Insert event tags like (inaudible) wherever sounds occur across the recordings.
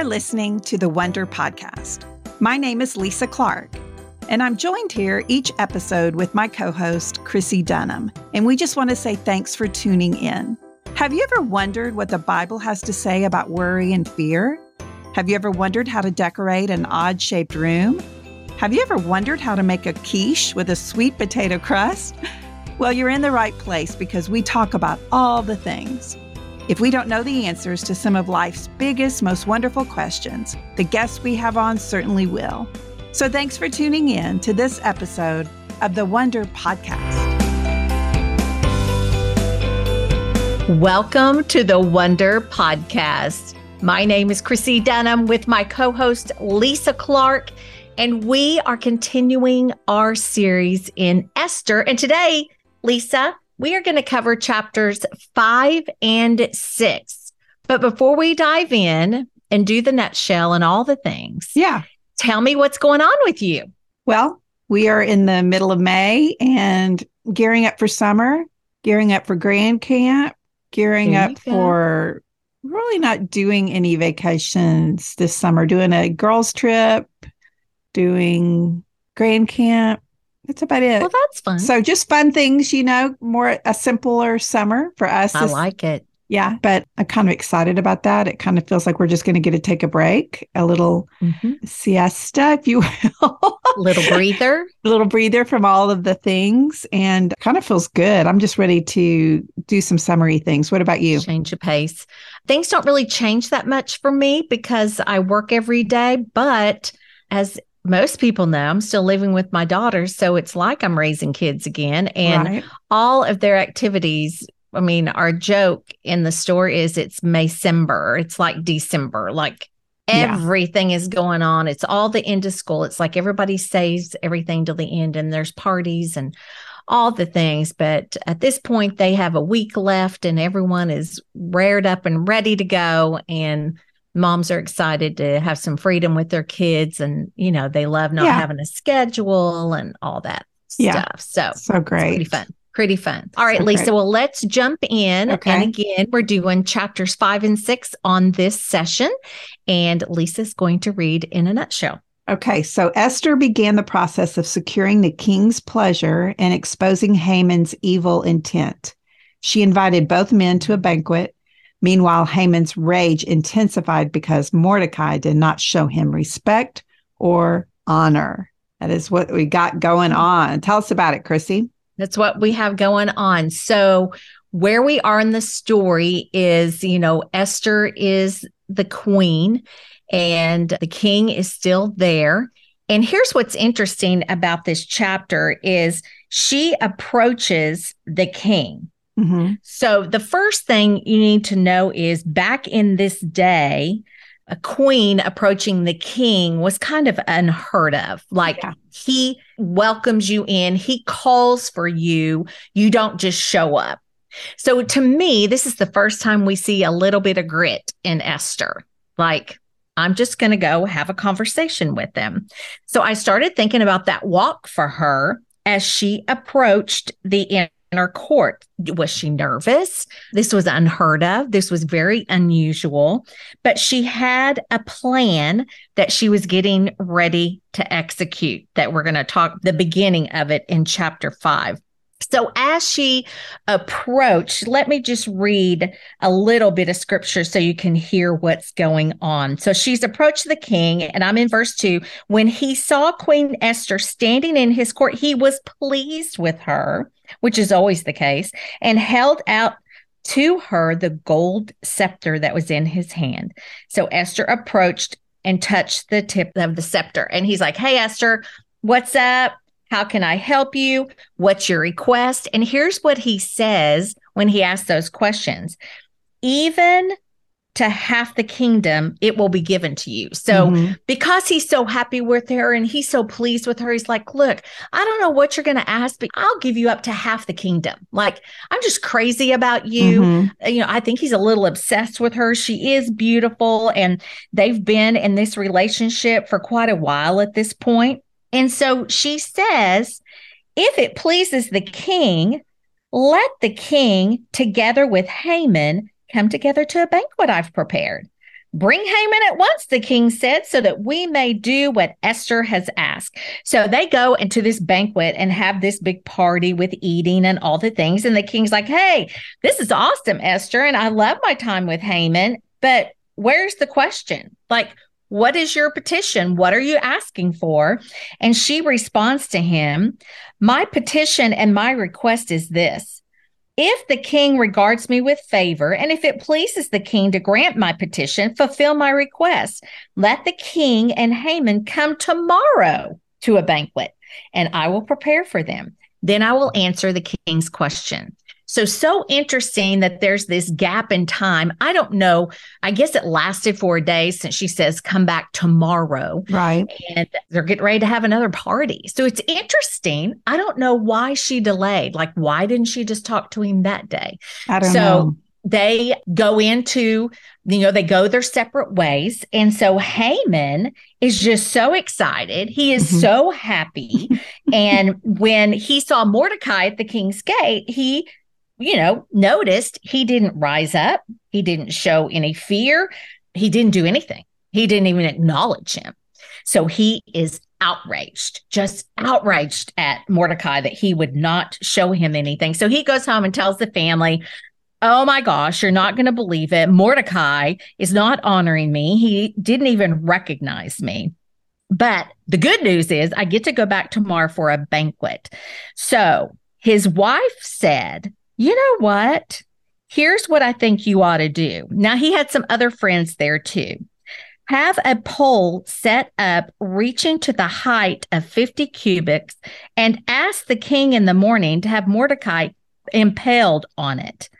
are listening to the Wonder Podcast. My name is Lisa Clark, and I'm joined here each episode with my co host, Chrissy Dunham. And we just want to say thanks for tuning in. Have you ever wondered what the Bible has to say about worry and fear? Have you ever wondered how to decorate an odd shaped room? Have you ever wondered how to make a quiche with a sweet potato crust? Well, you're in the right place because we talk about all the things. If we don't know the answers to some of life's biggest, most wonderful questions, the guests we have on certainly will. So thanks for tuning in to this episode of the Wonder Podcast. Welcome to the Wonder Podcast. My name is Chrissy Dunham with my co host Lisa Clark, and we are continuing our series in Esther. And today, Lisa, we are going to cover chapters five and six. But before we dive in and do the nutshell and all the things, yeah, tell me what's going on with you. Well, we are in the middle of May and gearing up for summer, gearing up for Grand Camp, gearing up for really not doing any vacations this summer, doing a girls' trip, doing Grand Camp, that's about it. Well, that's fun. So just fun things, you know, more a simpler summer for us. I like it. Yeah, but I'm kind of excited about that. It kind of feels like we're just going to get to take a break, a little mm-hmm. siesta, if you will. (laughs) little breather. a little breather from all of the things and kind of feels good. I'm just ready to do some summery things. What about you? Change of pace. Things don't really change that much for me because I work every day, but as most people know I'm still living with my daughters. So it's like I'm raising kids again. And right. all of their activities, I mean, our joke in the store is it's Maycember. It's like December. Like everything yeah. is going on. It's all the end of school. It's like everybody saves everything till the end and there's parties and all the things. But at this point, they have a week left and everyone is rared up and ready to go. And moms are excited to have some freedom with their kids and you know they love not yeah. having a schedule and all that yeah. stuff so so great pretty fun pretty fun all right so lisa great. well let's jump in okay. and again we're doing chapters five and six on this session and lisa's going to read in a nutshell Okay, so Esther began the process of securing the king's pleasure and exposing Haman's evil intent. She invited both men to a banquet Meanwhile, Haman's rage intensified because Mordecai did not show him respect or honor. That is what we got going on. Tell us about it, Chrissy. That's what we have going on. So, where we are in the story is, you know, Esther is the queen and the king is still there. And here's what's interesting about this chapter is she approaches the king Mm-hmm. So the first thing you need to know is back in this day, a queen approaching the king was kind of unheard of. Like yeah. he welcomes you in, he calls for you, you don't just show up. So to me, this is the first time we see a little bit of grit in Esther. Like, I'm just going to go have a conversation with them. So I started thinking about that walk for her as she approached the inner court. Was she nervous? This was unheard of. This was very unusual, but she had a plan that she was getting ready to execute that we're going to talk the beginning of it in chapter five. So as she approached, let me just read a little bit of scripture so you can hear what's going on. So she's approached the king, and I'm in verse two. When he saw Queen Esther standing in his court, he was pleased with her, which is always the case, and held out to her the gold scepter that was in his hand. So Esther approached and touched the tip of the scepter. And he's like, Hey, Esther, what's up? How can I help you? What's your request? And here's what he says when he asks those questions even to half the kingdom, it will be given to you. So, mm-hmm. because he's so happy with her and he's so pleased with her, he's like, Look, I don't know what you're going to ask, but I'll give you up to half the kingdom. Like, I'm just crazy about you. Mm-hmm. You know, I think he's a little obsessed with her. She is beautiful, and they've been in this relationship for quite a while at this point. And so she says, if it pleases the king, let the king, together with Haman, come together to a banquet I've prepared. Bring Haman at once, the king said, so that we may do what Esther has asked. So they go into this banquet and have this big party with eating and all the things. And the king's like, Hey, this is awesome, Esther. And I love my time with Haman. But where's the question? Like, what is your petition? What are you asking for? And she responds to him, My petition and my request is this. If the king regards me with favor, and if it pleases the king to grant my petition, fulfill my request. Let the king and Haman come tomorrow to a banquet, and I will prepare for them. Then I will answer the king's question. So, so interesting that there's this gap in time. I don't know. I guess it lasted for a day since she says, come back tomorrow. Right. And they're getting ready to have another party. So it's interesting. I don't know why she delayed. Like, why didn't she just talk to him that day? I don't so, know. They go into, you know, they go their separate ways. And so Haman is just so excited. He is Mhm. so happy. and when he saw Mordecai at the king's gate, he you know, noticed he didn't rise up. He didn't show any fear. He didn't do anything. He didn't even acknowledge him. So he is outraged, just outraged at Mordecai that he would not show him anything. So he goes home and tells the family, Oh my gosh, you're not going to believe it. Mordecai is not honoring me. He didn't even recognize me. But the good news is I get to go back tomorrow for a banquet. So his wife said, you know what? Here's what I think you ought to do. Now, he had some other friends there too. Have a pole set up reaching to the height of 50 cubits and ask the king in the morning to have Mordecai impaled on it.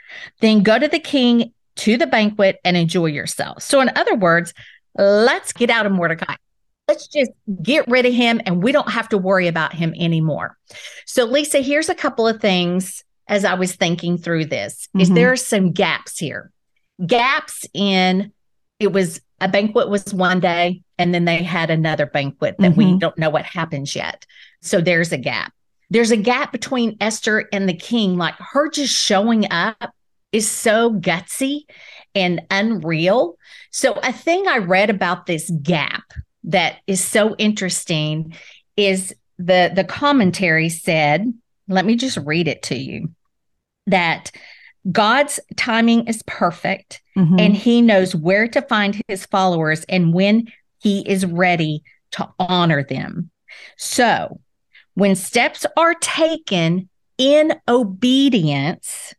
Then go to the king to the banquet and enjoy yourself. So, in other words, let's get out of Mordecai. Let's just get rid of him and we don't have to worry about him anymore. So, Lisa, here's a couple of things as I was thinking through this is Mhm. there are some gaps here. Gaps in it was a banquet was one day and then they had another banquet that we Mhm. don't know what happens yet. So there's a gap. There's a gap between Esther and the king like her just showing up is so gutsy and unreal. So a thing I read about this gap that is so interesting is the the commentary said, let me just read it to you that God's timing is perfect Mhm. and he knows where to find his followers and when he is ready to honor them. So, when steps are taken in obedience,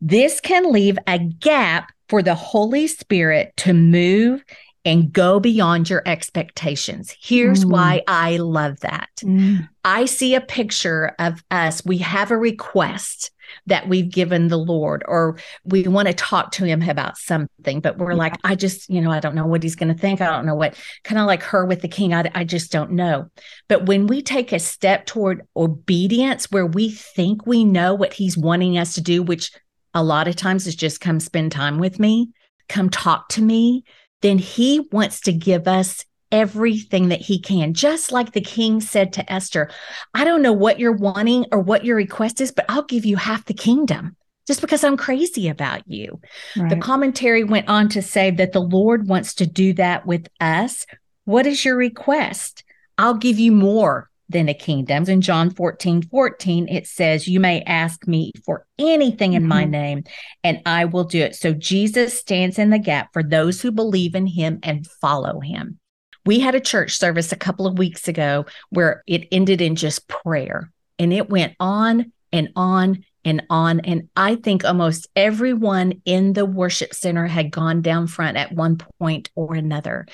this can leave a gap for the Holy Spirit to move and go beyond your expectations. Here's Mm. why I love that. Mm. I see a picture of us. We have a request that we've given the Lord, or we want to talk to Him about something, but we're Yeah. like, I just, you know, I don't know what He's going to think. I don't know what, kind of like her with the king. I, I just don't know. But when we take a step toward obedience where we think we know what He's wanting us to do, which a lot of times is just come spend time with me, come talk to me, then He wants to give us everything that he can. Just like the king said to Esther, I don't know what you're wanting or what your request is, but I'll give you half the kingdom just because I'm crazy about you. The commentary went on to say that the Lord wants to do that with us. What is your request? I'll give you more than a kingdom. In John 14 14, it says, You may ask me for anything in my Mhm. name, and I will do it. So Jesus stands in the gap for those who believe in him and follow him. We had a church service a couple of weeks ago where it ended in just prayer and it went on and on and on. And I think almost everyone in the worship center had gone down front at one point or another.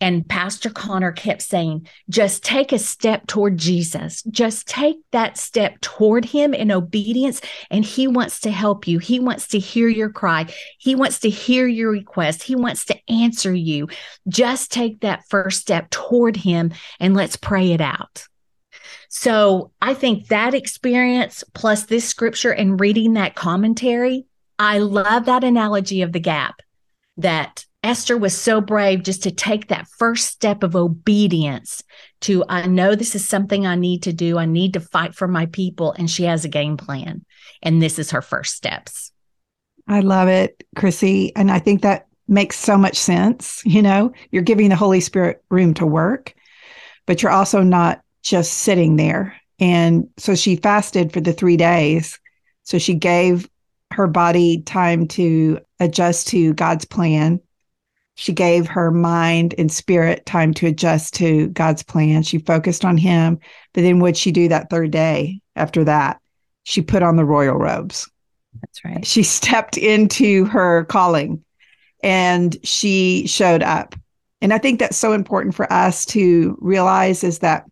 And Pastor Connor kept saying, just take a step toward Jesus. Just take that step toward him in obedience. And he wants to help you. He wants to hear your cry. He wants to hear your request. He wants to answer you. Just take that first step toward him and let's pray it out. So I think that experience plus this scripture and reading that commentary, I love that analogy of the gap that Esther was so brave just to take that first step of obedience to, I know this is something I need to do. I need to fight for my people. And she has a game plan. And this is her first steps. I love it, Chrissy. And I think that makes so much sense. You know, you're giving the Holy Spirit room to work, but you're also not just sitting there. And so she fasted for the three days. So she gave her body time to adjust to God's plan. She gave her mind and spirit time to adjust to God's plan. She focused on Him. But then, what'd she do that third day after that? She put on the royal robes. That's right. She stepped into her calling and she showed up. And I think that's so important for us to realize is that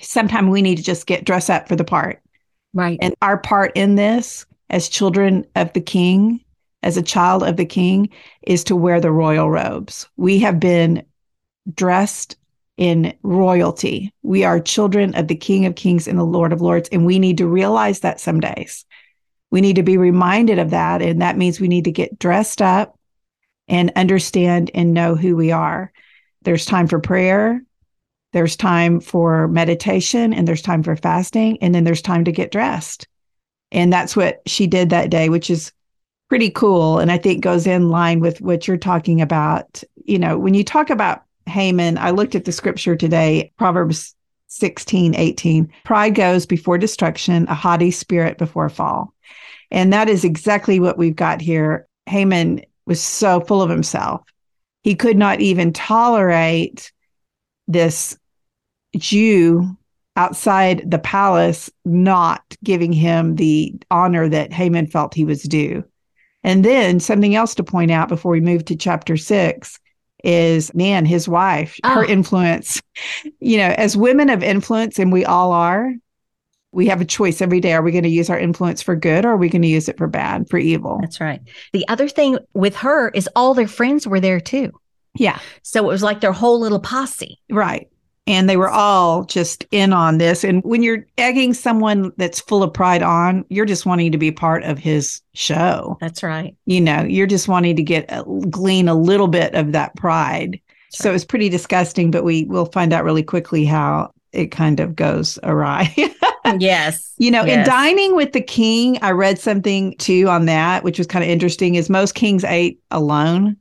sometimes we need to just get dressed up for the part. Right. And our part in this as children of the king, as a child of the king, is to wear the royal robes. We have been dressed in royalty. We are children of the King of Kings and the Lord of Lords, and we need to realize that some days. We need to be reminded of that. And that means we need to get dressed up and understand and know who we are. There's time for prayer, there's time for meditation, and there's time for fasting, and then there's time to get dressed. And that's what she did that day, which is pretty cool. And I think goes in line with what you're talking about. You know, when you talk about Haman, I looked at the scripture today, Proverbs 16, 18. Pride goes before destruction, a haughty spirit before fall. And that is exactly what we've got here. Haman was so full of himself. He could not even tolerate this Jew outside the palace not giving him the honor that Haman felt he was due. And then something else to point out before we move to chapter six is man, his wife, oh. her ah. influence. (laughs) You know, as women of influence, and we all are, we have a choice every day. Are we going to use our influence for good or are we going to use it for bad, for evil? That's right. The other thing with her is all their friends were there too. Yeah. So it was like their whole little posse. Right. And they were all just in on this. And when you're egging someone that's full of pride on, you're just wanting to be part of his show. That's right. You know, you're just wanting to get a, glean a little bit of that pride. That's so right. it's pretty disgusting, but we will find out really quickly how it kind of goes awry. (laughs) yes. You know, yes. in dining with the king, I read something too on that, which was kind of interesting, is most kings ate alone.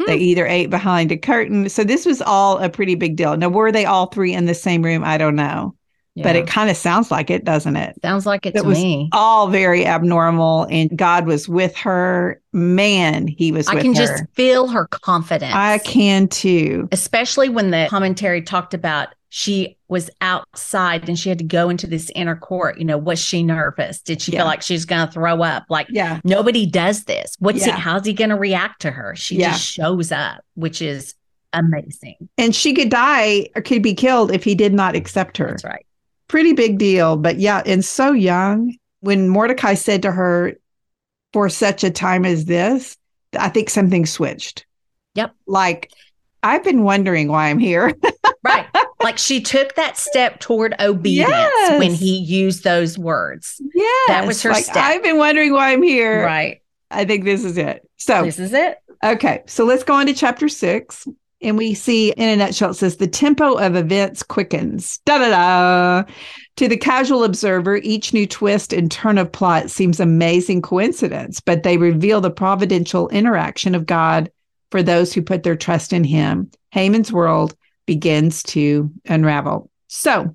Hmm. They either ate behind a curtain. So this was all a pretty big deal. Now, were they all three in the same room? I don't know. Yeah. But it kind of sounds like it, doesn't it? Sounds like it, was me. All very abnormal, and God was with her. Man, He was. I can her. just feel her confidence. I can too, especially when the commentary talked about she was outside and she had to go into this inner court. You know, was she nervous? Did she yeah. feel like she's going to throw up? Like, yeah, nobody does this. What's yeah. he? How's he going to react to her? She yeah. just shows up, which is amazing. And she could die or could be killed if he did not accept her. That's right. Pretty big deal. But yeah, and so young. When Mordecai said to her, for such a time as this, I think something switched. Yep. Like, I've been wondering why I'm here. (laughs) right. Like she took that step toward obedience yes. when he used those words. Yeah. That was her like, step. I've been wondering why I'm here. Right. I think this is it. So this is it. Okay. So let's go on to chapter six. And we see in a nutshell, it says the tempo of events quickens. Da da da. To the casual observer, each new twist and turn of plot seems amazing coincidence, but they reveal the providential interaction of God for those who put their trust in him. Haman's world begins to unravel. So,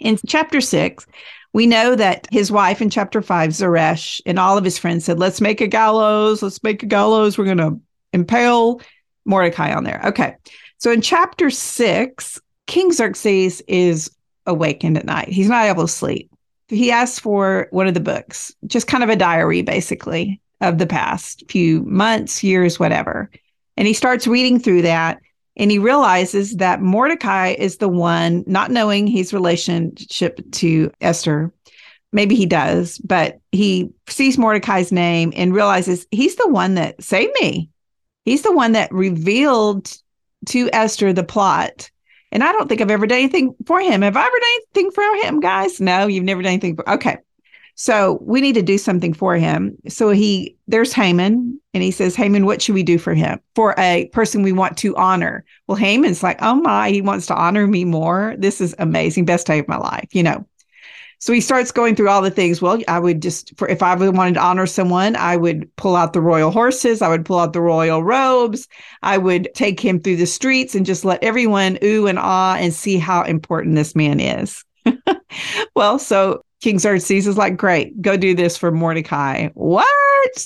in chapter six, we know that his wife in chapter five, Zeresh, and all of his friends said, Let's make a gallows. Let's make a gallows. We're going to impale Mordecai on there. Okay. So, in chapter six, King Xerxes is awakened at night. He's not able to sleep. He asks for one of the books, just kind of a diary, basically, of the past few months, years, whatever. And he starts reading through that and he realizes that Mordecai is the one, not knowing his relationship to Esther. Maybe he does, but he sees Mordecai's name and realizes he's the one that saved me. He's the one that revealed to Esther the plot. And I don't think I've ever done anything for him. Have I ever done anything for him, guys? No, you've never done anything for. Okay. So we need to do something for him. So he, there's Haman, and he says, Haman, what should we do for him? For a person we want to honor. Well, Haman's like, oh my, he wants to honor me more. This is amazing. Best day of my life, you know. So he starts going through all the things. Well, I would just, for if I wanted to honor someone, I would pull out the royal horses, I would pull out the royal robes, I would take him through the streets and just let everyone ooh and ah and see how important this man is. (laughs) well, so King Xerxes is like, great, go do this for Mordecai. What?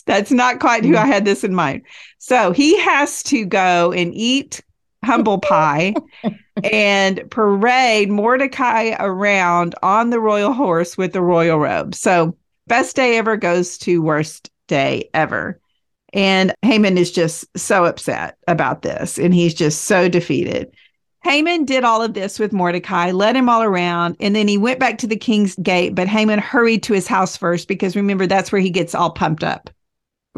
That's not quite who I had this in mind. So he has to go and eat humble pie and parade Mordecai around on the royal horse with the royal robe. So, best day ever goes to worst day ever. And Haman is just so upset about this and he's just so defeated. Haman did all of this with Mordecai, led him all around, and then he went back to the king's gate. But Haman hurried to his house first because remember, that's where he gets all pumped up.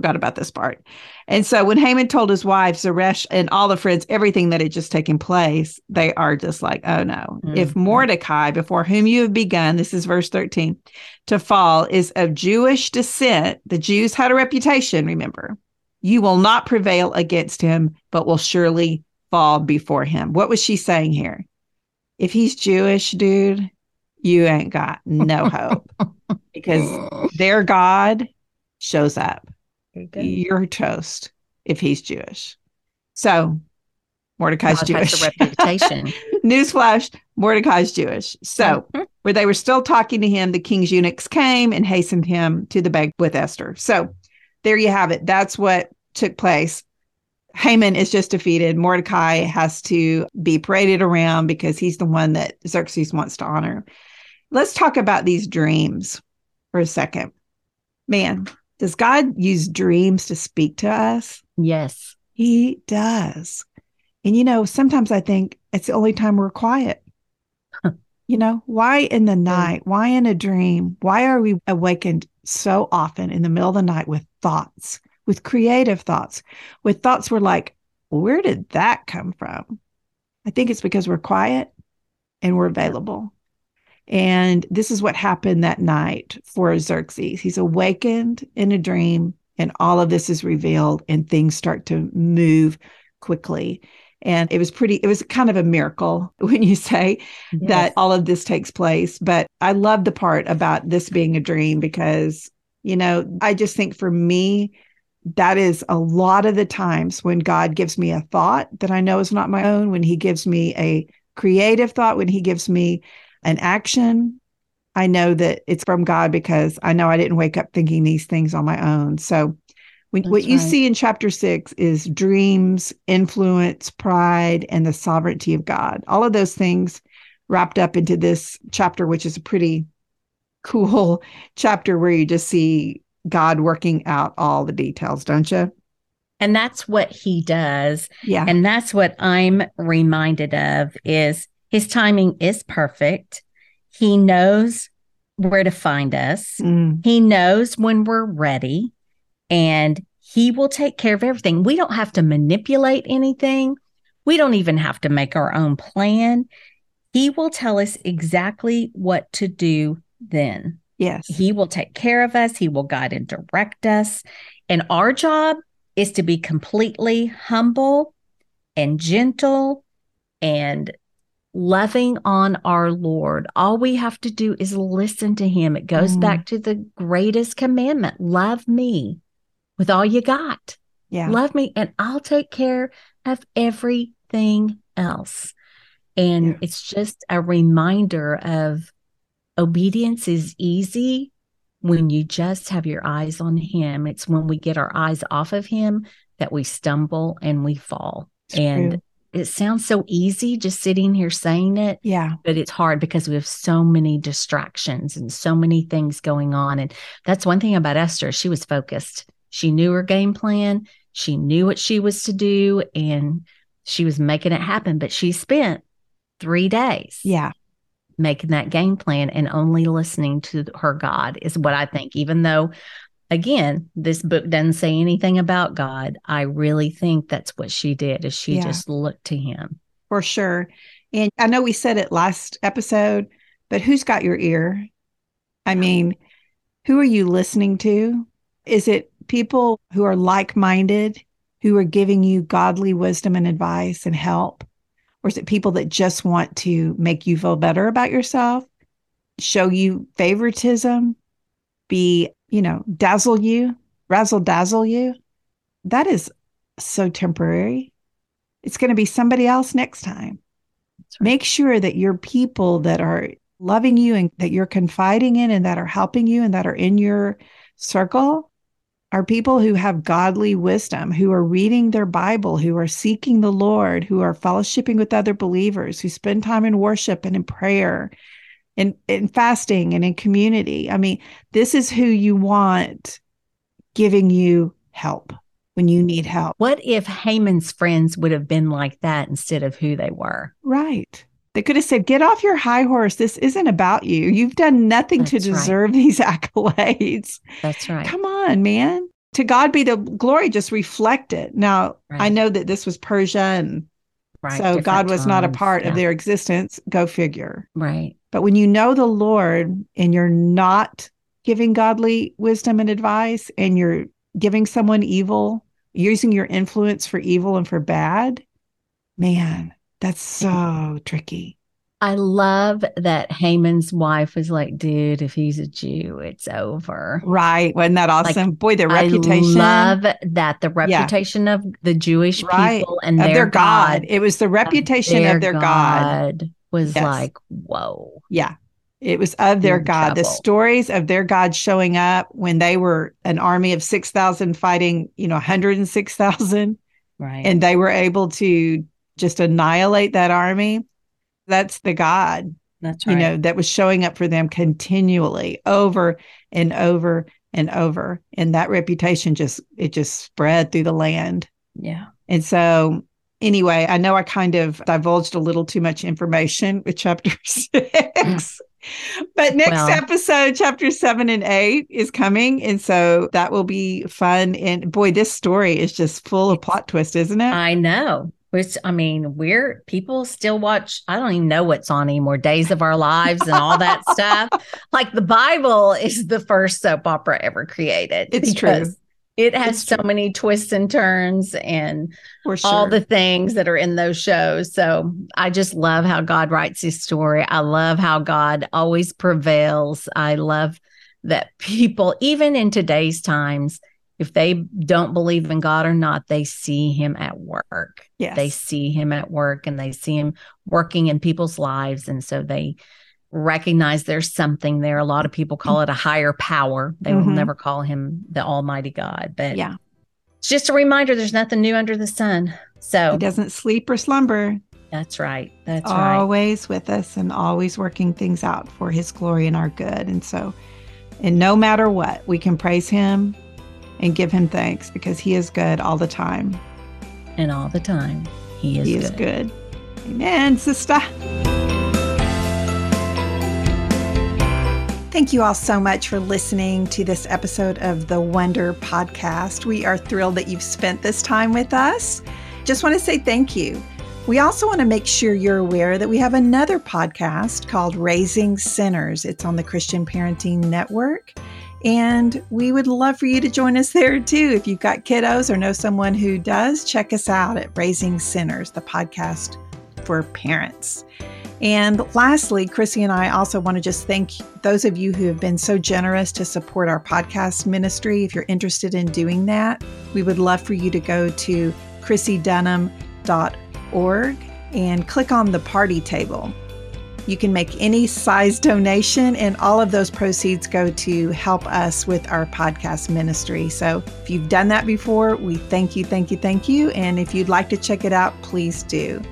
Forgot about this part. And so when Haman told his wife, Zeresh, and all the friends everything that had just taken place, they are just like, oh no. Mm-hmm. If Mordecai, before whom you have begun, this is verse 13, to fall, is of Jewish descent, the Jews had a reputation, remember, you will not prevail against him, but will surely fall before him. What was she saying here? If he's Jewish, dude, you ain't got no (laughs) hope because their God shows up you're toast if he's Jewish. So Mordecai's God Jewish. reputation. (laughs) Newsflash: Mordecai's Jewish. So, mm-hmm. where they were still talking to him, the king's eunuchs came and hastened him to the bed with Esther. So, there you have it. That's what took place. Haman is just defeated. Mordecai has to be paraded around because he's the one that Xerxes wants to honor. Let's talk about these dreams for a second. Man, does God use dreams to speak to us? Yes. He does. And, you know, sometimes I think it's the only time we're quiet. (laughs) you know, why in the night? Why in a dream? Why are we awakened so often in the middle of the night with thoughts, with creative thoughts, with thoughts we're like, where did that come from? I think it's because we're quiet and we're available. And this is what happened that night for Xerxes. He's awakened in a dream, and all of this is revealed, and things start to move quickly. And it was pretty, it was kind of a miracle (laughs) when you say yes. that all of this takes place. But I love the part about this being a dream because, you know, I just think for me, that is a lot of the times when God gives me a thought that I know is not my own, when He gives me a creative thought, when He gives me an action, I know that it's from God because I know I didn't wake up thinking these things on my own. So, when, what you see in chapter six is dreams, influence, pride, and the sovereignty of God. All of those things wrapped up into this chapter, which is a pretty cool (laughs) chapter where you just see God working out all the details, don't you? And that's what he does. Yeah. And that's what I'm reminded of is his timing is perfect. He knows where to find us. Mm. He knows when we're ready and he will take care of everything. We don't have to manipulate anything. We don't even have to make our own plan. He will tell us exactly what to do then. Yes. He will take care of us. He will guide and direct us. And our job is to be completely humble and gentle and loving on our Lord. All we have to do is listen to him. It goes mm. back to the greatest commandment love me with all you got. Yeah. Love me, and I'll take care of everything else. And yeah. it's just a reminder of obedience is easy when you just have your eyes on him. It's when we get our eyes off of him that we stumble and we fall. It's and true it sounds so easy just sitting here saying it. Yeah. But it's hard because we have so many distractions and so many things going on. And that's one thing about Esther. She was focused. She knew her game plan. She knew what she was to do and she was making it happen. But she spent three days. Yeah. Making that game plan and only listening to her God is what I think, even though again, this book doesn't say anything about God. I really think that's what she did is she yeah. just looked to him. For sure. And I know we said it last episode, but who's got your ear? I mean, who are you listening to? Is it people who are like-minded, who are giving you godly wisdom and advice and help? Or is it people that just want to make you feel better about yourself? show you favoritism, be, you know, dazzle you, razzle dazzle you, that is so temporary. It's going to be somebody else next time. Right. Make sure that your people that are loving you and that you're confiding in and that are helping you and that are in your circle are people who have godly wisdom, who are reading their Bible, who are seeking the Lord, who are fellowshipping with other believers, who spend time in worship and in prayer and in fasting and in community. I mean, this is who you want giving you help when you need help. What if Haman's friends would have been like that instead of who they were? Right. They could have said, Get off your high horse. This isn't about you. You've done nothing That's to deserve right. (laughs) these accolades. That's right. Come on, man. To God be the glory, just reflect it. Now, right. I know that this was Persia and right. so God was times. not a part yeah. of their existence. Go figure. Right. But when you know the Lord and you're not giving godly wisdom and advice and you're giving someone evil, using your influence for evil and for bad, man, that's so tricky. I love that Haman's wife was like, dude, if he's a Jew, it's over. Right. Wasn't that awesome? Like, Boy, the reputation. I love that the reputation yeah. of the Jewish right. people and their, their God, God, It was the reputation of their, of their God. God. Was yes. like, whoa. Yeah. It was of their God. Trouble. The stories of their God showing up when they were an army of 6,000 fighting, you know, 106,000. Right. And they were able to just annihilate that army. That's the God. That's right. You know, that was showing up for them continually over and over and over. And that reputation just it just spread through the land. Yeah. And so anyway, I know I kind of divulged a little too much information with chapter (laughs) six. but next well, episode, chapter seven and eight, is coming. And so that will be fun. And boy, this story is just full of plot twists, isn't it? I know. Which I mean, we're people still watch. I don't even know what's on anymore. Days of Our Lives and all that (laughs) stuff. Like the Bible is the first soap opera ever created. It's true. It has it's so true. many twists and turns and sure. all the things that are in those shows. So I just love how God writes his story. I love how God always prevails. I love that people, even in today's times, if they don't believe in God or not, they see him at work. Yes. They see him at work and they see him working in people's lives. And so they recognize there's something there. A lot of people call it a higher power. They mm-hmm. will never call him the Almighty God. But yeah, it's just a reminder there's nothing new under the sun. So he doesn't sleep or slumber. That's right. That's always right. Always with us and always working things out for his glory and our good. And so, and no matter what, we can praise him and give him thanks because he is good all the time. And all the time, he is he good. is good. Amen, sister. Thank you all so much for listening to this episode of the Wonder Podcast. We are thrilled that you've spent this time with us. Just want to say thank you. We also want to make sure you're aware that we have another podcast called Raising Sinners. It's on the Christian Parenting Network. And we would love for you to join us there too. If you've got kiddos or know someone who does, check us out at Raising Sinners, the podcast for parents. And lastly, Chrissy and I also want to just thank those of you who have been so generous to support our podcast ministry. If you're interested in doing that, we would love for you to go to chrissydunham.org and click on the party table. You can make any size donation, and all of those proceeds go to help us with our podcast ministry. So if you've done that before, we thank you, thank you, thank you. And if you'd like to check it out, please do.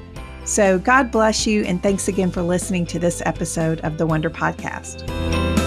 So God bless you, and thanks again for listening to this episode of the Wonder Podcast.